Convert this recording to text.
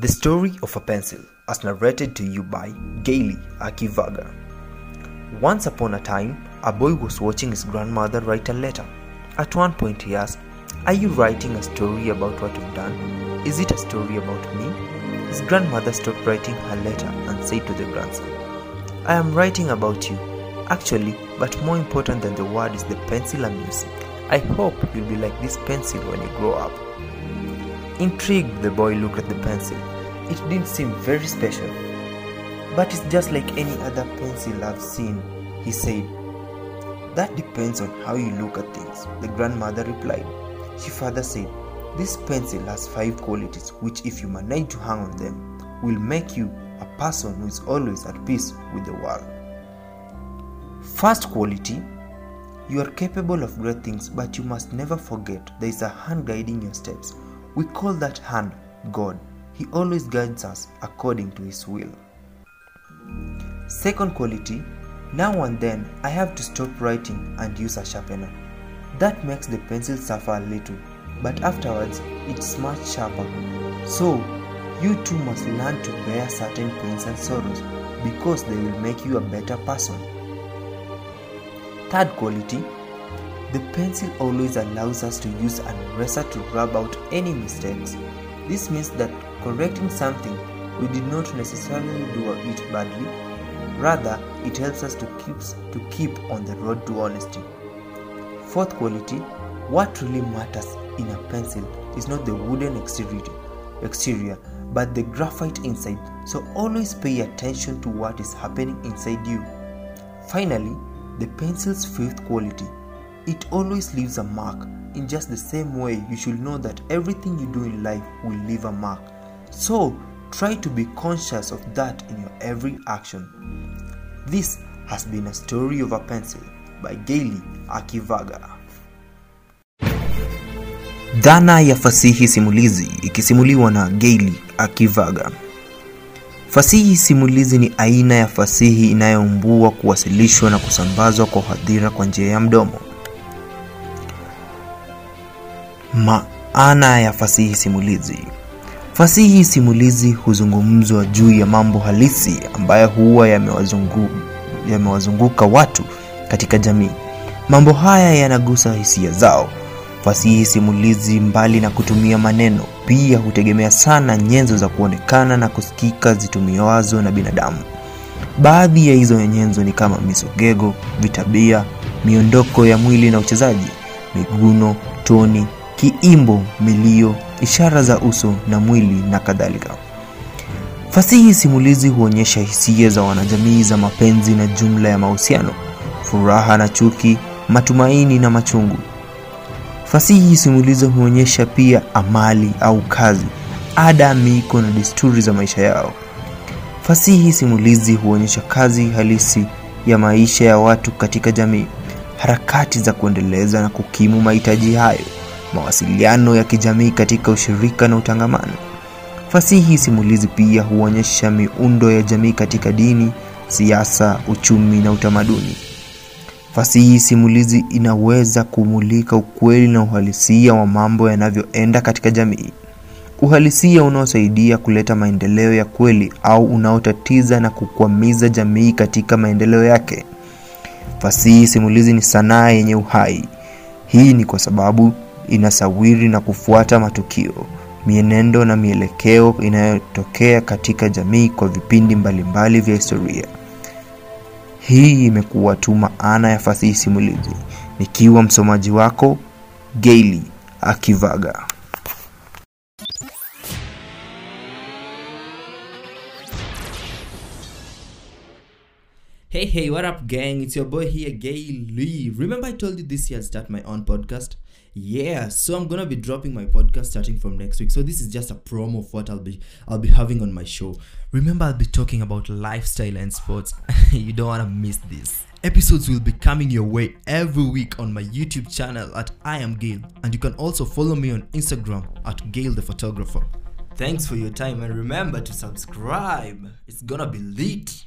The Story of a Pencil, as narrated to you by Gaily Akivaga. Once upon a time, a boy was watching his grandmother write a letter. At one point, he asked, Are you writing a story about what you've done? Is it a story about me? His grandmother stopped writing her letter and said to the grandson, I am writing about you. Actually, but more important than the word is the pencil I'm using. I hope you'll be like this pencil when you grow up. Intrigued, the boy looked at the pencil. It didn't seem very special. But it's just like any other pencil I've seen, he said. That depends on how you look at things, the grandmother replied. She further said, This pencil has five qualities which, if you manage to hang on them, will make you a person who is always at peace with the world. First quality you are capable of great things, but you must never forget there is a hand guiding your steps. We call that hand God. He always guides us according to His will. Second quality now and then I have to stop writing and use a sharpener. That makes the pencil suffer a little, but afterwards it's much sharper. So, you too must learn to bear certain pains and sorrows because they will make you a better person. Third quality the pencil always allows us to use an eraser to rub out any mistakes. This means that correcting something we did not necessarily do it badly, rather it helps us to keep to keep on the road to honesty. Fourth quality, what really matters in a pencil is not the wooden exterior, exterior but the graphite inside. So always pay attention to what is happening inside you. Finally, the pencil's fifth quality it always leaves a mark. In just the same way, you should know that everything you do in life will leave a mark. So, try to be conscious of that in your every action. This has been a story of a pencil by Gaily Akivaga. Dhana ya fasihi simulizi ikisimuliwa na Gaily Akivaga. Fasihi simulizi ni aina ya fasihi inayoumbua kuwasilishwa na kusambazwa kwa hadhira kwa njia ya mdomo. Maana ya fasihi simulizi. Fasihi simulizi huzungumzwa juu ya mambo halisi ambayo huwa yamewazunguka yamewazunguka watu katika jamii. Mambo haya yanagusa hisia zao. Fasihi simulizi, mbali na kutumia maneno, pia hutegemea sana nyenzo za kuonekana na kusikika zitumiwazo na binadamu. Baadhi ya hizo nyenzo ni kama misogego, vitabia, miondoko ya mwili na uchezaji, miguno, toni, kiimbo, milio, ishara za uso na mwili na kadhalika. Fasihi simulizi huonyesha hisia za wanajamii za mapenzi na jumla ya mahusiano, furaha na chuki, matumaini na machungu. Fasihi simulizi huonyesha pia amali au kazi, ada, miko na desturi za maisha yao. Fasihi simulizi huonyesha kazi halisi ya maisha ya watu katika jamii, harakati za kuendeleza na kukimu mahitaji hayo mawasiliano ya kijamii katika ushirika na utangamano. Fasihi simulizi pia huonyesha miundo ya jamii katika dini, siasa, uchumi na utamaduni. Fasihi simulizi inaweza kumulika ukweli na uhalisia wa mambo yanavyoenda katika jamii, uhalisia unaosaidia kuleta maendeleo ya kweli au unaotatiza na kukwamiza jamii katika maendeleo yake. Fasihi simulizi ni sanaa yenye uhai. Hii ni kwa sababu inasawiri na kufuata matukio, mienendo na mielekeo inayotokea katika jamii kwa vipindi mbalimbali vya historia. Hii imekuwa tu maana ya fasihi simulizi, nikiwa msomaji wako Gaily Akivaga. Hey, hey, what up, gang? It's your boy here, Gaily. Remember, I told you this year I'd start my own podcast? Yeah, so I'm gonna be dropping my podcast starting from next week. So this is just a promo of what I'll be I'll be having on my show. Remember, I'll be talking about lifestyle and sports. you don't wanna miss this. Episodes will be coming your way every week on my YouTube channel at I am Gail, and you can also follow me on Instagram at Gail the Photographer. Thanks for your time, and remember to subscribe. It's gonna be lit.